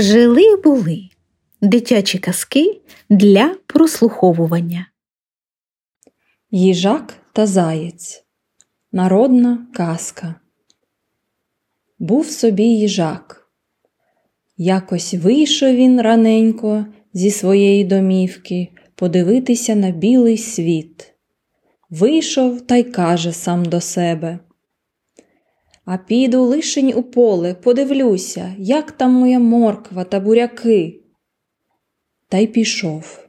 Жили були дитячі казки для прослуховування. Їжак та заєць. Народна казка. Був собі їжак. Якось вийшов він раненько зі своєї домівки подивитися на білий світ. Вийшов та й каже сам до себе. А піду лишень у поле, подивлюся, як там моя морква та буряки. Та й пішов.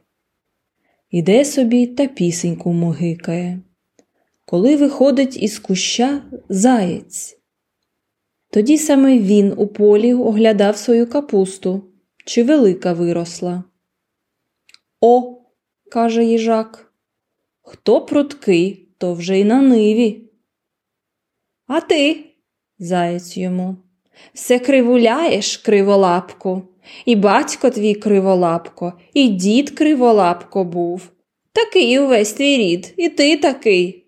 Іде собі та пісеньку мугикає. Коли виходить із куща заєць. Тоді саме він у полі оглядав свою капусту, чи велика виросла. О, каже їжак, хто пруткий, то вже й на ниві. А ти, заєць йому, все кривуляєш, криволапку, і батько твій криволапко, і дід криволапко був. Такий увесь твій рід, і ти такий.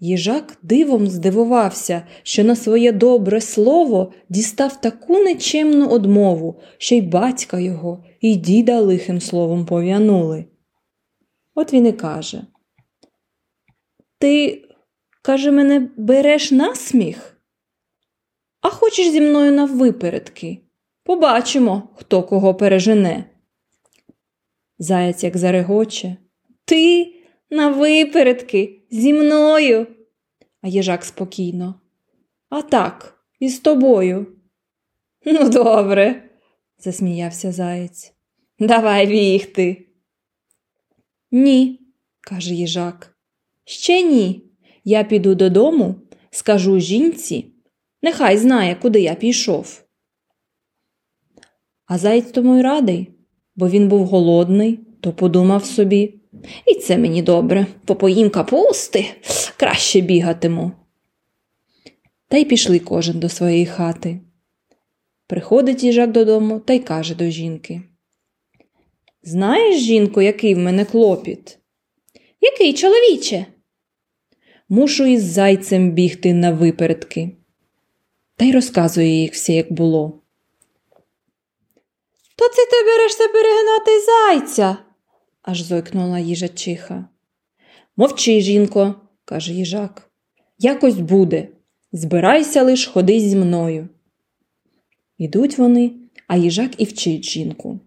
Їжак дивом здивувався, що на своє добре слово дістав таку нечемну одмову, що й батька його, і діда лихим словом пов'янули. От він і каже Ти, каже, мене береш на сміх? А хочеш зі мною наввипередки? Побачимо, хто кого пережене. Заяць як зарегоче. Ти на випередки зі мною. А їжак спокійно. А так, із тобою. Ну, добре, засміявся заєць. Давай бігти. Ні, каже їжак. Ще ні. Я піду додому, скажу жінці, нехай знає, куди я пішов. А заєць тому й радий, бо він був голодний, то подумав собі. І це мені добре, попоїм капусти, краще бігатиму. Та й пішли кожен до своєї хати. Приходить їжак додому та й каже до жінки. Знаєш, жінко, який в мене клопіт? Який чоловіче? Мушу із зайцем бігти на випередки. Та й розказує їх все, як було. То це ти берешся перегнати зайця? аж зойкнула їжачиха. Мовчи, жінко, каже їжак. Якось буде. Збирайся лиш ходи зі мною. Ідуть вони, а їжак і вчить жінку.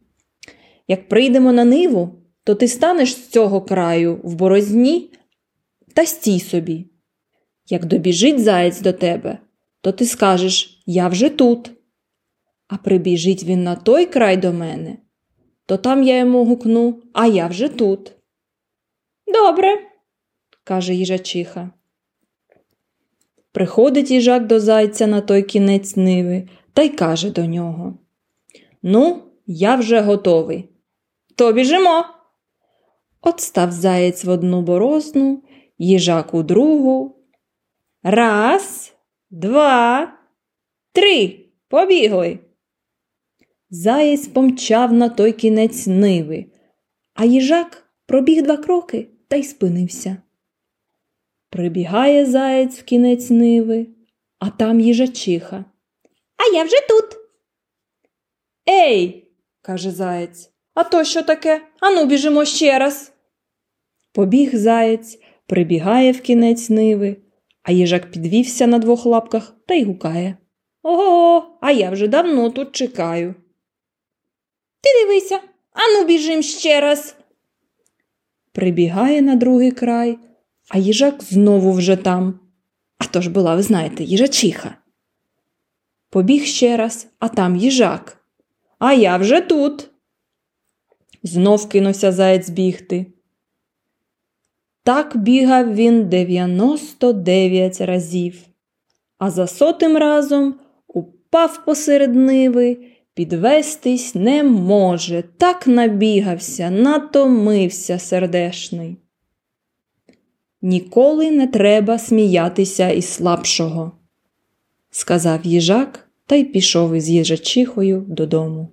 Як прийдемо на ниву, то ти станеш з цього краю в борозні та стій собі. Як добіжить заєць до тебе, то ти скажеш Я вже тут. А прибіжить він на той край до мене, то там я йому гукну, а я вже тут. Добре, каже їжачиха. Приходить їжак до зайця на той кінець ниви та й каже до нього Ну, я вже готовий. То біжимо. От став заєць в одну борозну, їжак у другу. Раз, два, три. Побігли. Заєць помчав на той кінець ниви, а їжак пробіг два кроки та й спинився. Прибігає заєць в кінець ниви, а там їжачиха. А я вже тут. Ей, каже заєць, а то що таке? Ану, біжимо ще раз. Побіг заєць, прибігає в кінець ниви, а їжак підвівся на двох лапках та й гукає. Ого, а я вже давно тут чекаю. Ти дивися, ану біжим ще раз. Прибігає на другий край, а їжак знову вже там. А то ж була, ви знаєте, їжачиха. Побіг ще раз, а там їжак. А я вже тут. Знов кинувся заєць бігти. Так бігав він 99 разів, а за сотим разом упав посеред ниви Підвестись не може, так набігався, натомився сердешний. Ніколи не треба сміятися із слабшого, сказав їжак та й пішов із їжачихою додому.